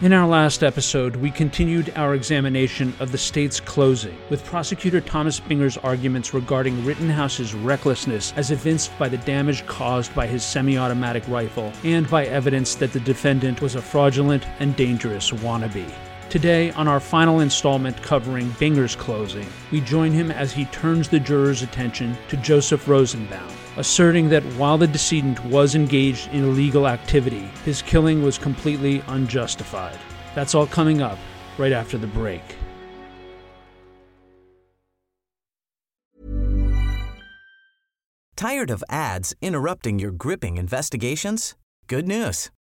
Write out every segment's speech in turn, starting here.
In our last episode, we continued our examination of the state's closing, with prosecutor Thomas Binger's arguments regarding Rittenhouse's recklessness as evinced by the damage caused by his semi automatic rifle and by evidence that the defendant was a fraudulent and dangerous wannabe. Today, on our final installment covering Binger's closing, we join him as he turns the jurors' attention to Joseph Rosenbaum, asserting that while the decedent was engaged in illegal activity, his killing was completely unjustified. That's all coming up right after the break. Tired of ads interrupting your gripping investigations? Good news.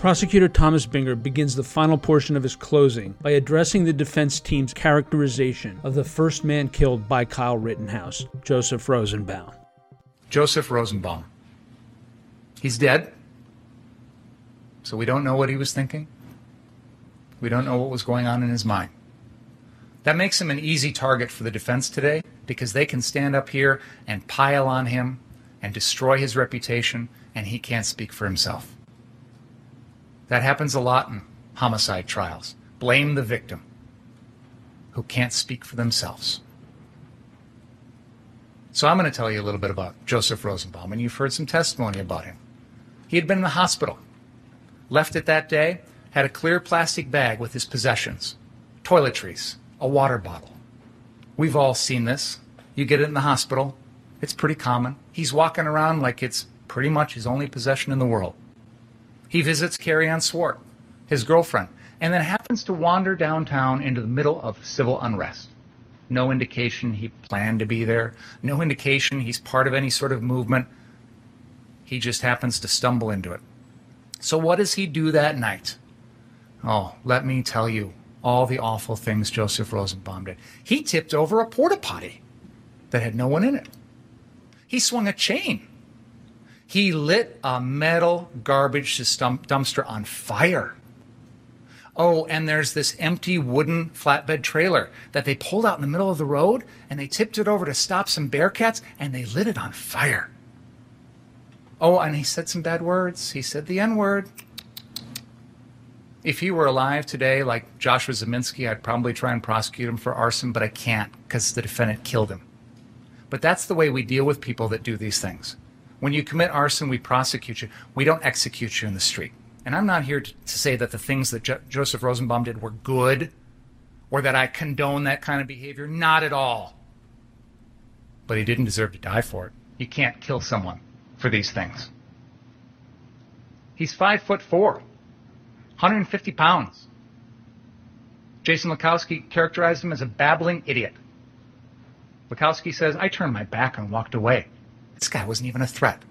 Prosecutor Thomas Binger begins the final portion of his closing by addressing the defense team's characterization of the first man killed by Kyle Rittenhouse, Joseph Rosenbaum. Joseph Rosenbaum. He's dead. So we don't know what he was thinking. We don't know what was going on in his mind. That makes him an easy target for the defense today because they can stand up here and pile on him and destroy his reputation, and he can't speak for himself. That happens a lot in homicide trials. Blame the victim who can't speak for themselves. So I'm going to tell you a little bit about Joseph Rosenbaum, and you've heard some testimony about him. He had been in the hospital, left it that day, had a clear plastic bag with his possessions, toiletries, a water bottle. We've all seen this. You get it in the hospital, it's pretty common. He's walking around like it's pretty much his only possession in the world. He visits Kariann Swart, his girlfriend, and then happens to wander downtown into the middle of civil unrest. No indication he planned to be there, no indication he's part of any sort of movement. He just happens to stumble into it. So, what does he do that night? Oh, let me tell you all the awful things Joseph Rosenbaum did. He tipped over a porta potty that had no one in it. He swung a chain he lit a metal garbage dumpster on fire. Oh, and there's this empty wooden flatbed trailer that they pulled out in the middle of the road and they tipped it over to stop some bearcats and they lit it on fire. Oh, and he said some bad words. He said the N word. If he were alive today, like Joshua Ziminski, I'd probably try and prosecute him for arson, but I can't because the defendant killed him. But that's the way we deal with people that do these things. When you commit arson, we prosecute you. We don't execute you in the street. And I'm not here to, to say that the things that jo- Joseph Rosenbaum did were good or that I condone that kind of behavior. Not at all. But he didn't deserve to die for it. You can't kill someone for these things. He's five foot four, 150 pounds. Jason Lackowski characterized him as a babbling idiot. Lackowski says, I turned my back and walked away. This guy wasn't even a threat.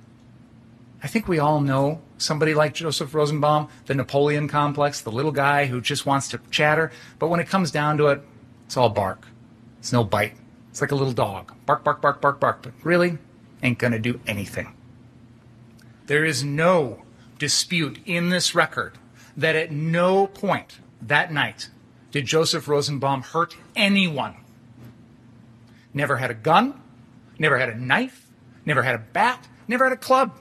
I think we all know somebody like Joseph Rosenbaum, the Napoleon complex, the little guy who just wants to chatter. But when it comes down to it, it's all bark. It's no bite. It's like a little dog. Bark, bark, bark, bark, bark. But really, ain't going to do anything. There is no dispute in this record that at no point that night did Joseph Rosenbaum hurt anyone. Never had a gun, never had a knife, never had a bat, never had a club.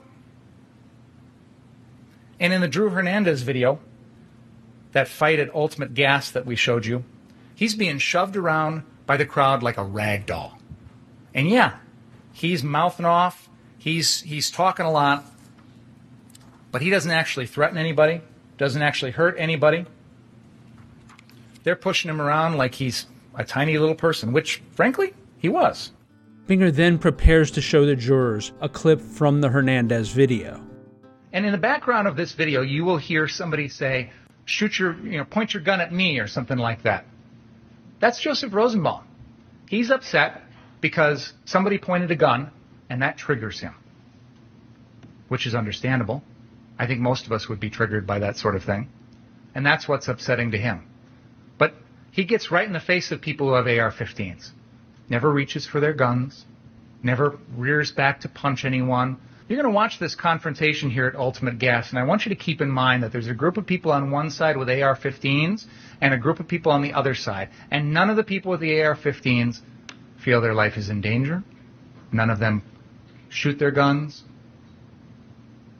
And in the Drew Hernandez video, that fight at Ultimate Gas that we showed you, he's being shoved around by the crowd like a rag doll. And yeah, he's mouthing off, he's he's talking a lot, but he doesn't actually threaten anybody, doesn't actually hurt anybody. They're pushing him around like he's a tiny little person, which frankly, he was. Binger then prepares to show the jurors a clip from the Hernandez video. And in the background of this video, you will hear somebody say, shoot your, you know, point your gun at me or something like that. That's Joseph Rosenbaum. He's upset because somebody pointed a gun and that triggers him, which is understandable. I think most of us would be triggered by that sort of thing. And that's what's upsetting to him. But he gets right in the face of people who have AR 15s. Never reaches for their guns, never rears back to punch anyone. You're going to watch this confrontation here at Ultimate Gas, and I want you to keep in mind that there's a group of people on one side with AR 15s and a group of people on the other side. And none of the people with the AR 15s feel their life is in danger. None of them shoot their guns.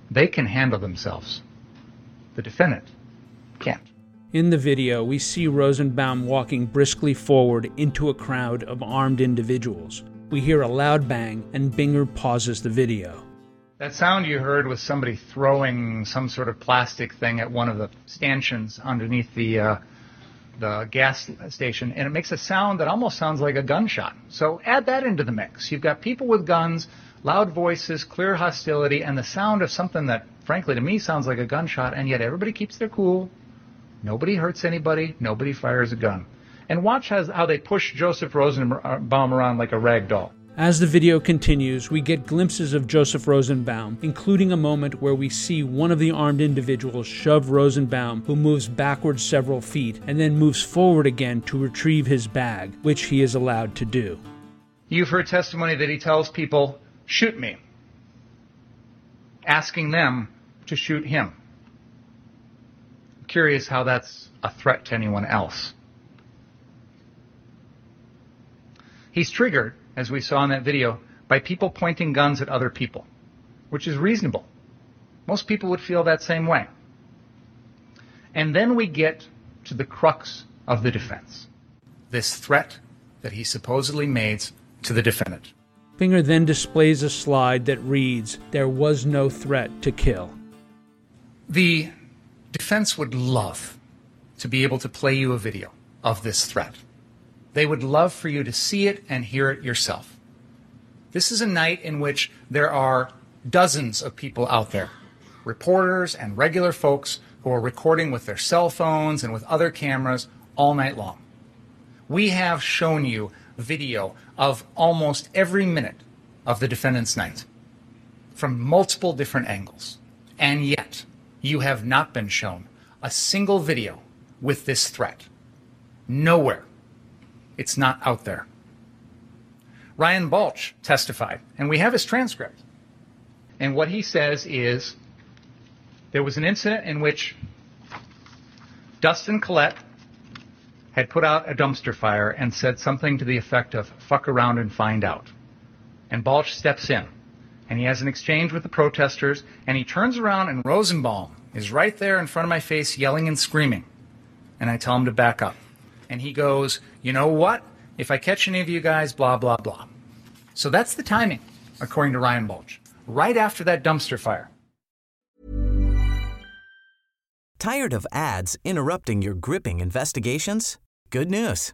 They can handle themselves. The defendant can't. In the video, we see Rosenbaum walking briskly forward into a crowd of armed individuals. We hear a loud bang, and Binger pauses the video. That sound you heard was somebody throwing some sort of plastic thing at one of the stanchions underneath the uh, the gas station, and it makes a sound that almost sounds like a gunshot. So add that into the mix. You've got people with guns, loud voices, clear hostility, and the sound of something that, frankly, to me sounds like a gunshot, and yet everybody keeps their cool. Nobody hurts anybody. Nobody fires a gun. And watch how, they push Joseph Rosenbaum around like a rag doll. As the video continues, we get glimpses of Joseph Rosenbaum, including a moment where we see one of the armed individuals shove Rosenbaum, who moves backwards several feet and then moves forward again to retrieve his bag, which he is allowed to do. You've heard testimony that he tells people, shoot me, asking them to shoot him. Curious how that's a threat to anyone else. He's triggered as we saw in that video, by people pointing guns at other people, which is reasonable. Most people would feel that same way. And then we get to the crux of the defense this threat that he supposedly made to the defendant. Binger then displays a slide that reads, There was no threat to kill. The defense would love to be able to play you a video of this threat. They would love for you to see it and hear it yourself. This is a night in which there are dozens of people out there, reporters and regular folks who are recording with their cell phones and with other cameras all night long. We have shown you video of almost every minute of the defendant's night from multiple different angles. And yet, you have not been shown a single video with this threat. Nowhere it's not out there. Ryan Balch testified, and we have his transcript. And what he says is there was an incident in which Dustin Collette had put out a dumpster fire and said something to the effect of, fuck around and find out. And Balch steps in, and he has an exchange with the protesters, and he turns around, and Rosenbaum is right there in front of my face yelling and screaming. And I tell him to back up. And he goes, You know what? If I catch any of you guys, blah, blah, blah. So that's the timing, according to Ryan Balch, right after that dumpster fire. Tired of ads interrupting your gripping investigations? Good news.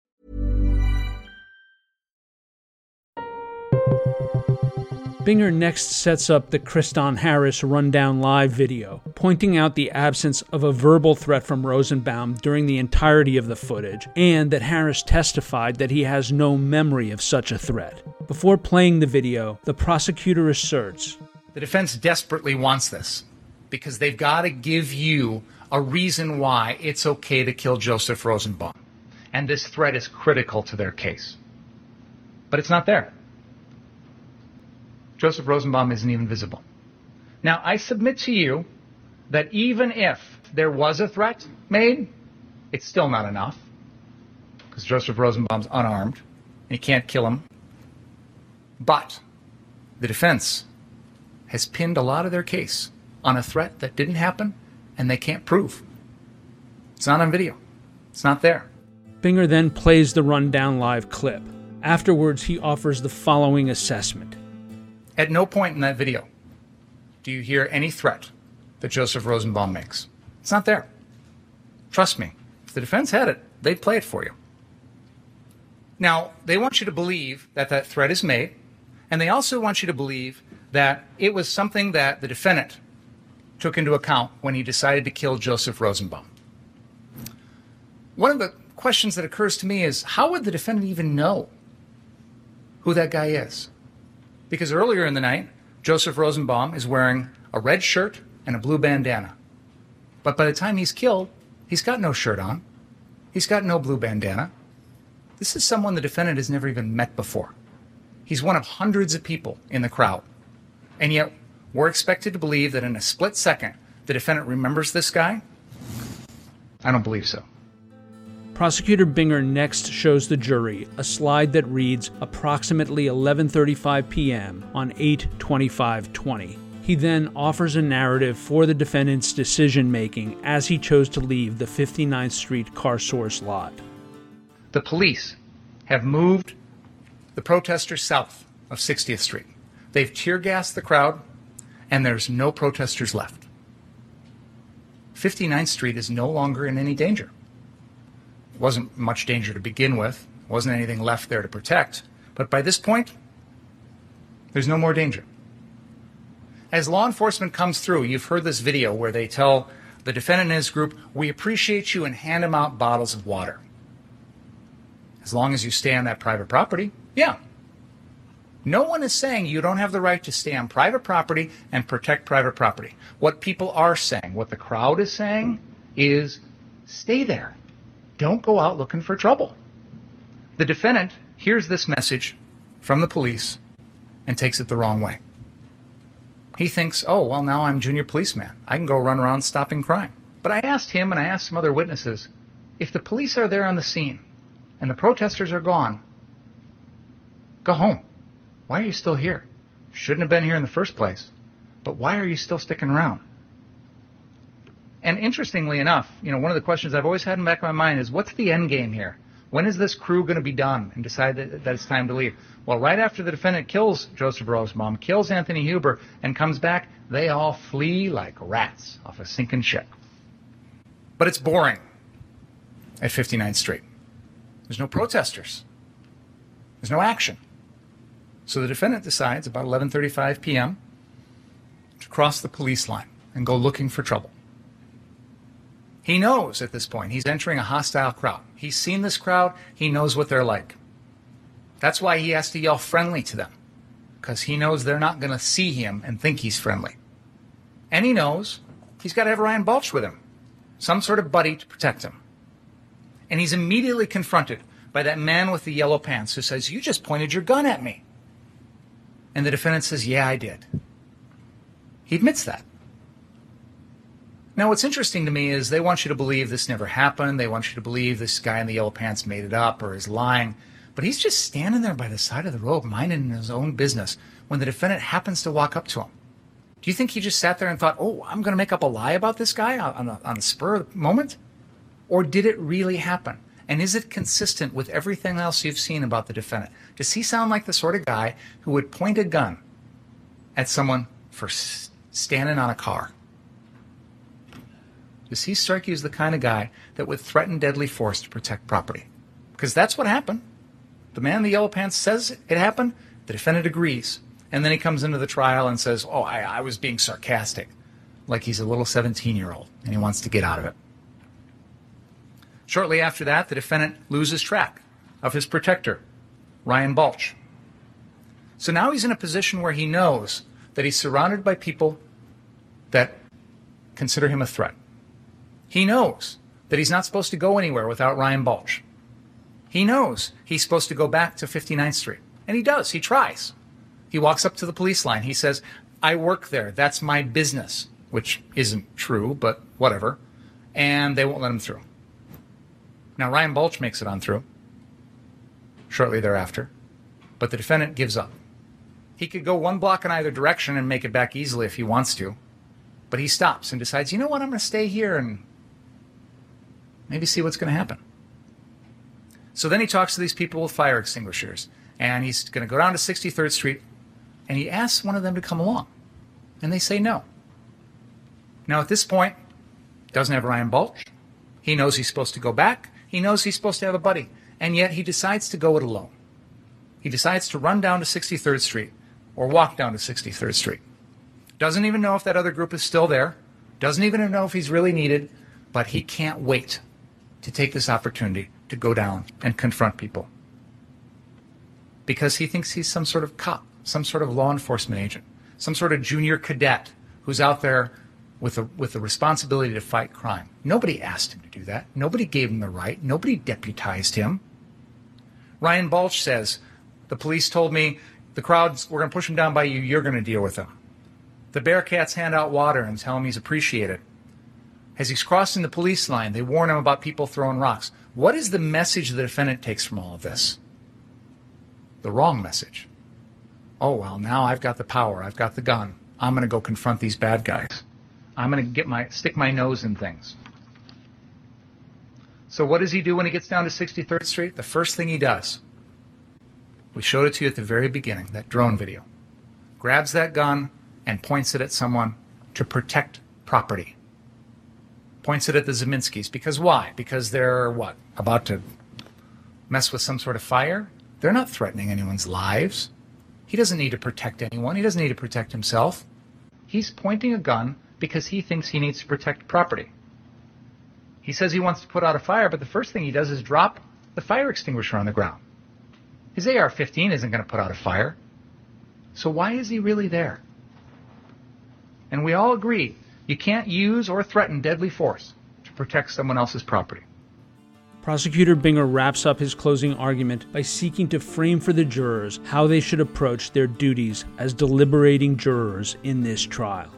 Binger next sets up the Kriston Harris rundown live video, pointing out the absence of a verbal threat from Rosenbaum during the entirety of the footage, and that Harris testified that he has no memory of such a threat. Before playing the video, the prosecutor asserts The defense desperately wants this because they've got to give you a reason why it's okay to kill Joseph Rosenbaum. And this threat is critical to their case. But it's not there. Joseph Rosenbaum isn't even visible. Now, I submit to you that even if there was a threat made, it's still not enough because Joseph Rosenbaum's unarmed and you can't kill him. But the defense has pinned a lot of their case on a threat that didn't happen and they can't prove. It's not on video. It's not there. Binger then plays the rundown live clip. Afterwards, he offers the following assessment. At no point in that video do you hear any threat that Joseph Rosenbaum makes. It's not there. Trust me, if the defense had it, they'd play it for you. Now, they want you to believe that that threat is made, and they also want you to believe that it was something that the defendant took into account when he decided to kill Joseph Rosenbaum. One of the questions that occurs to me is how would the defendant even know who that guy is? Because earlier in the night, Joseph Rosenbaum is wearing a red shirt and a blue bandana. But by the time he's killed, he's got no shirt on. He's got no blue bandana. This is someone the defendant has never even met before. He's one of hundreds of people in the crowd. And yet, we're expected to believe that in a split second, the defendant remembers this guy? I don't believe so. Prosecutor Binger next shows the jury a slide that reads approximately 11:35 p.m. on 8/25/20. He then offers a narrative for the defendant's decision making as he chose to leave the 59th Street car source lot. The police have moved the protesters south of 60th Street. They've tear gassed the crowd, and there's no protesters left. 59th Street is no longer in any danger wasn't much danger to begin with, wasn't anything left there to protect. But by this point, there's no more danger. As law enforcement comes through, you've heard this video where they tell the defendant and his group, We appreciate you and hand them out bottles of water. As long as you stay on that private property, yeah. No one is saying you don't have the right to stay on private property and protect private property. What people are saying, what the crowd is saying, is stay there. Don't go out looking for trouble. The defendant hears this message from the police and takes it the wrong way. He thinks, oh, well, now I'm junior policeman. I can go run around stopping crime. But I asked him and I asked some other witnesses if the police are there on the scene and the protesters are gone, go home. Why are you still here? Shouldn't have been here in the first place. But why are you still sticking around? And interestingly enough, you know, one of the questions I've always had in the back of my mind is what's the end game here? When is this crew going to be done and decide that, that it's time to leave? Well, right after the defendant kills Joseph Rosenbaum, kills Anthony Huber, and comes back, they all flee like rats off a sinking ship. But it's boring at 59th Street. There's no protesters. There's no action. So the defendant decides about 11:35 p.m. to cross the police line and go looking for trouble. He knows at this point he's entering a hostile crowd. He's seen this crowd, he knows what they're like. That's why he has to yell friendly to them, because he knows they're not going to see him and think he's friendly. And he knows he's got to have Ryan Balch with him, some sort of buddy to protect him. And he's immediately confronted by that man with the yellow pants who says, You just pointed your gun at me. And the defendant says, Yeah, I did. He admits that. Now, what's interesting to me is they want you to believe this never happened. They want you to believe this guy in the yellow pants made it up or is lying. But he's just standing there by the side of the road, minding his own business, when the defendant happens to walk up to him. Do you think he just sat there and thought, oh, I'm going to make up a lie about this guy on the, on the spur of the moment? Or did it really happen? And is it consistent with everything else you've seen about the defendant? Does he sound like the sort of guy who would point a gun at someone for standing on a car? Does he strike you as the kind of guy that would threaten deadly force to protect property? Because that's what happened. The man in the yellow pants says it happened. The defendant agrees. And then he comes into the trial and says, Oh, I, I was being sarcastic. Like he's a little 17 year old and he wants to get out of it. Shortly after that, the defendant loses track of his protector, Ryan Balch. So now he's in a position where he knows that he's surrounded by people that consider him a threat. He knows that he's not supposed to go anywhere without Ryan Balch. He knows he's supposed to go back to 59th Street. And he does. He tries. He walks up to the police line. He says, I work there. That's my business, which isn't true, but whatever. And they won't let him through. Now, Ryan Balch makes it on through shortly thereafter, but the defendant gives up. He could go one block in either direction and make it back easily if he wants to, but he stops and decides, you know what, I'm going to stay here and maybe see what's going to happen. So then he talks to these people with fire extinguishers, and he's going to go down to 63rd Street, and he asks one of them to come along, and they say no. Now at this point, doesn't have Ryan Balch. He knows he's supposed to go back. He knows he's supposed to have a buddy, and yet he decides to go it alone. He decides to run down to 63rd Street or walk down to 63rd Street. Doesn't even know if that other group is still there. Doesn't even know if he's really needed, but he can't wait to take this opportunity to go down and confront people. Because he thinks he's some sort of cop, some sort of law enforcement agent, some sort of junior cadet who's out there with a, with the responsibility to fight crime. Nobody asked him to do that. Nobody gave him the right. Nobody deputized him. Ryan Balch says, the police told me the crowds, we're going to push them down by you. You're going to deal with them. The Bearcats hand out water and tell him he's appreciated. As he's crossing the police line, they warn him about people throwing rocks. What is the message the defendant takes from all of this? The wrong message. Oh, well, now I've got the power. I've got the gun. I'm going to go confront these bad guys. I'm going to get my stick my nose in things. So what does he do when he gets down to 63rd Street? The first thing he does, we showed it to you at the very beginning, that drone video. Grabs that gun and points it at someone to protect property. Points it at the Ziminskis. Because why? Because they're what? About to mess with some sort of fire? They're not threatening anyone's lives. He doesn't need to protect anyone. He doesn't need to protect himself. He's pointing a gun because he thinks he needs to protect property. He says he wants to put out a fire, but the first thing he does is drop the fire extinguisher on the ground. His AR 15 isn't going to put out a fire. So why is he really there? And we all agree you can't use or threaten deadly force to protect someone else's property. Prosecutor Binger wraps up his closing argument by seeking to frame for the jurors how they should approach their duties as deliberating jurors in this trial.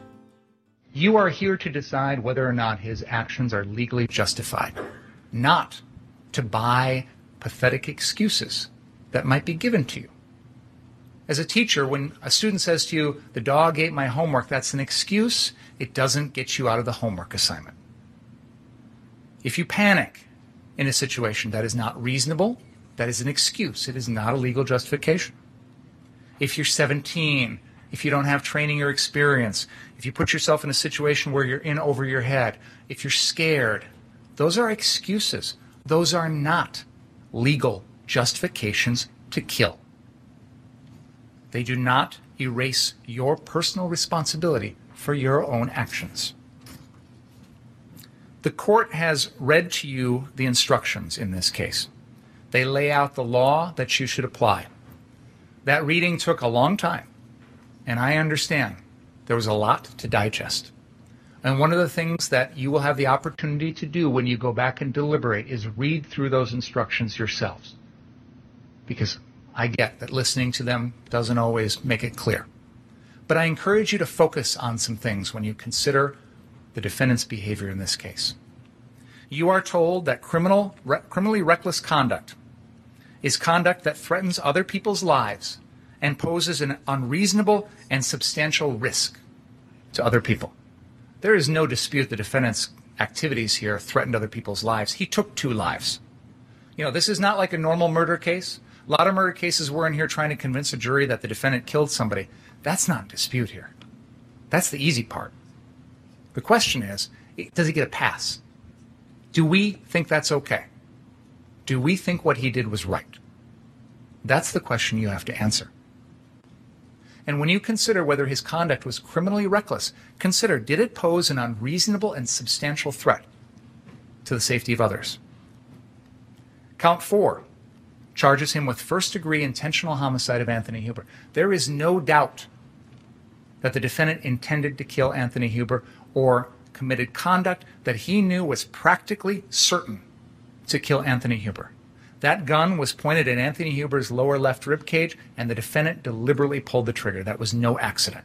You are here to decide whether or not his actions are legally justified, not to buy pathetic excuses that might be given to you. As a teacher, when a student says to you, the dog ate my homework, that's an excuse. It doesn't get you out of the homework assignment. If you panic in a situation that is not reasonable, that is an excuse. It is not a legal justification. If you're 17 if you don't have training or experience, if you put yourself in a situation where you're in over your head, if you're scared, those are excuses. Those are not legal justifications to kill. They do not erase your personal responsibility for your own actions. The court has read to you the instructions in this case. They lay out the law that you should apply. That reading took a long time and I understand there was a lot to digest. And one of the things that you will have the opportunity to do when you go back and deliberate is read through those instructions yourselves. Because I get that listening to them doesn't always make it clear. But I encourage you to focus on some things when you consider the defendant's behavior in this case. You are told that criminal, re- criminally reckless conduct is conduct that threatens other people's lives and poses an unreasonable and substantial risk to other people. There is no dispute the defendant's activities here threatened other people's lives. He took two lives. You know, this is not like a normal murder case. A lot of murder cases we're in here trying to convince a jury that the defendant killed somebody. That's not in dispute here. That's the easy part. The question is, does he get a pass? Do we think that's okay? Do we think what he did was right? That's the question you have to answer. And when you consider whether his conduct was criminally reckless, consider did it pose an unreasonable and substantial threat to the safety of others? Count four charges him with first degree intentional homicide of Anthony Huber. There is no doubt that the defendant intended to kill Anthony Huber or committed conduct that he knew was practically certain to kill Anthony Huber. That gun was pointed at Anthony Huber's lower left rib cage, and the defendant deliberately pulled the trigger. That was no accident.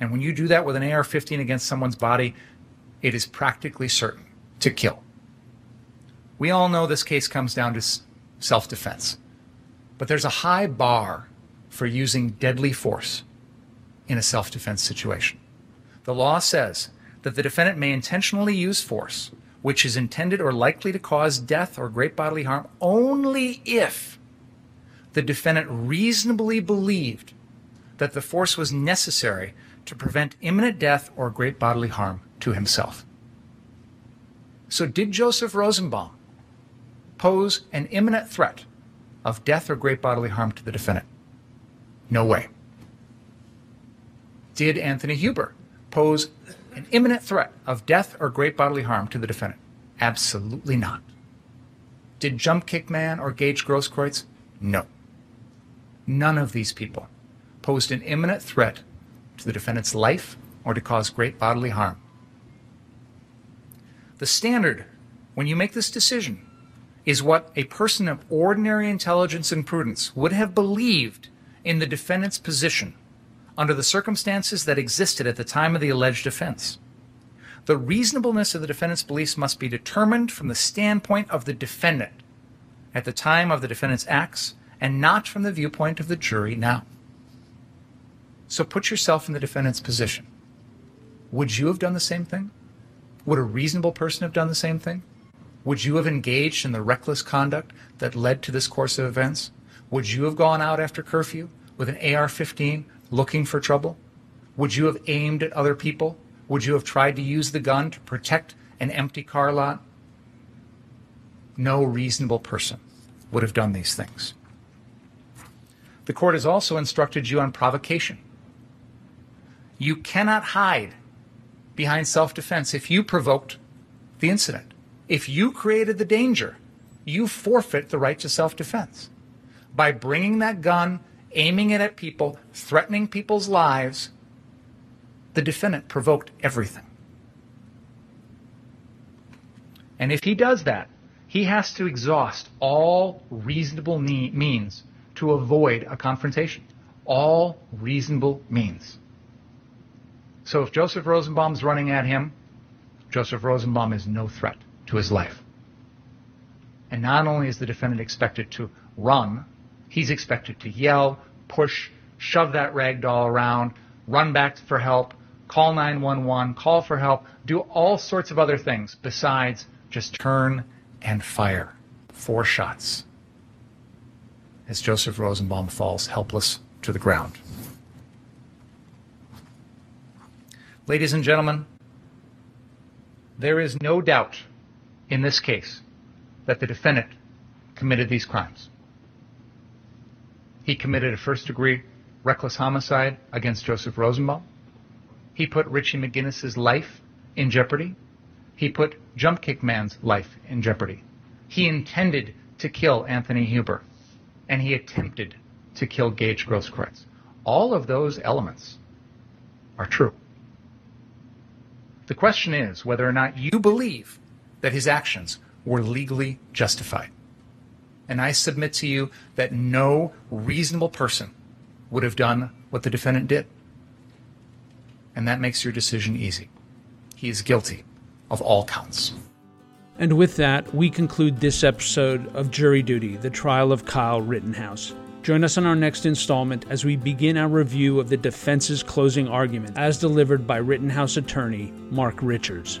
And when you do that with an AR 15 against someone's body, it is practically certain to kill. We all know this case comes down to self defense, but there's a high bar for using deadly force in a self defense situation. The law says that the defendant may intentionally use force which is intended or likely to cause death or great bodily harm only if the defendant reasonably believed that the force was necessary to prevent imminent death or great bodily harm to himself. So, did Joseph Rosenbaum pose an imminent threat of death or great bodily harm to the defendant? No way. Did Anthony Huber pose an imminent threat of death or great bodily harm to the defendant? Absolutely not. Did Jump Kick Man or Gage Grosskreutz? No. None of these people posed an imminent threat to the defendant's life or to cause great bodily harm. The standard when you make this decision is what a person of ordinary intelligence and prudence would have believed in the defendant's position under the circumstances that existed at the time of the alleged offense. The reasonableness of the defendant's beliefs must be determined from the standpoint of the defendant at the time of the defendant's acts and not from the viewpoint of the jury now. So put yourself in the defendant's position. Would you have done the same thing? Would a reasonable person have done the same thing? Would you have engaged in the reckless conduct that led to this course of events? Would you have gone out after curfew with an AR 15 looking for trouble? Would you have aimed at other people? Would you have tried to use the gun to protect an empty car lot? No reasonable person would have done these things. The court has also instructed you on provocation. You cannot hide behind self defense if you provoked the incident. If you created the danger, you forfeit the right to self defense. By bringing that gun, aiming it at people, threatening people's lives, the defendant provoked everything. And if he does that, he has to exhaust all reasonable means to avoid a confrontation. All reasonable means. So if Joseph Rosenbaum's running at him, Joseph Rosenbaum is no threat to his life. And not only is the defendant expected to run, he's expected to yell, push, shove that rag doll around, run back for help, call 911, call for help, do all sorts of other things besides just turn and fire. Four shots as Joseph Rosenbaum falls helpless to the ground. Ladies and gentlemen, there is no doubt in this case that the defendant committed these crimes. He committed a first degree reckless homicide against Joseph Rosenbaum. He put Richie McGinnis's life in jeopardy. He put Jump Kick Man's life in jeopardy. He intended to kill Anthony Huber and he attempted to kill Gage Grosskreutz. All of those elements are true. The question is whether or not you believe that his actions were legally justified. And I submit to you that no reasonable person would have done what the defendant did. And that makes your decision easy. He is guilty of all counts. And with that, we conclude this episode of Jury Duty, the trial of Kyle Rittenhouse. Join us on our next installment as we begin our review of the defense's closing argument as delivered by Rittenhouse attorney Mark Richards.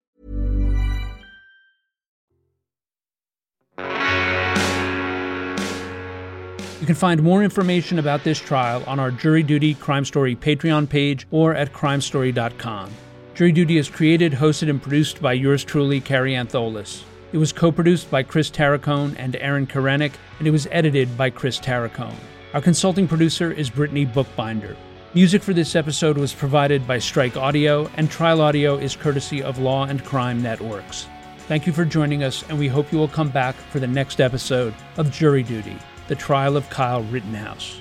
You can find more information about this trial on our Jury Duty Crime Story Patreon page or at crimestory.com. Jury Duty is created, hosted, and produced by yours truly, Kary Antholis. It was co produced by Chris Tarracone and Aaron Karenik, and it was edited by Chris Tarracone. Our consulting producer is Brittany Bookbinder. Music for this episode was provided by Strike Audio, and Trial Audio is courtesy of Law and Crime Networks. Thank you for joining us, and we hope you will come back for the next episode of Jury Duty The Trial of Kyle Rittenhouse.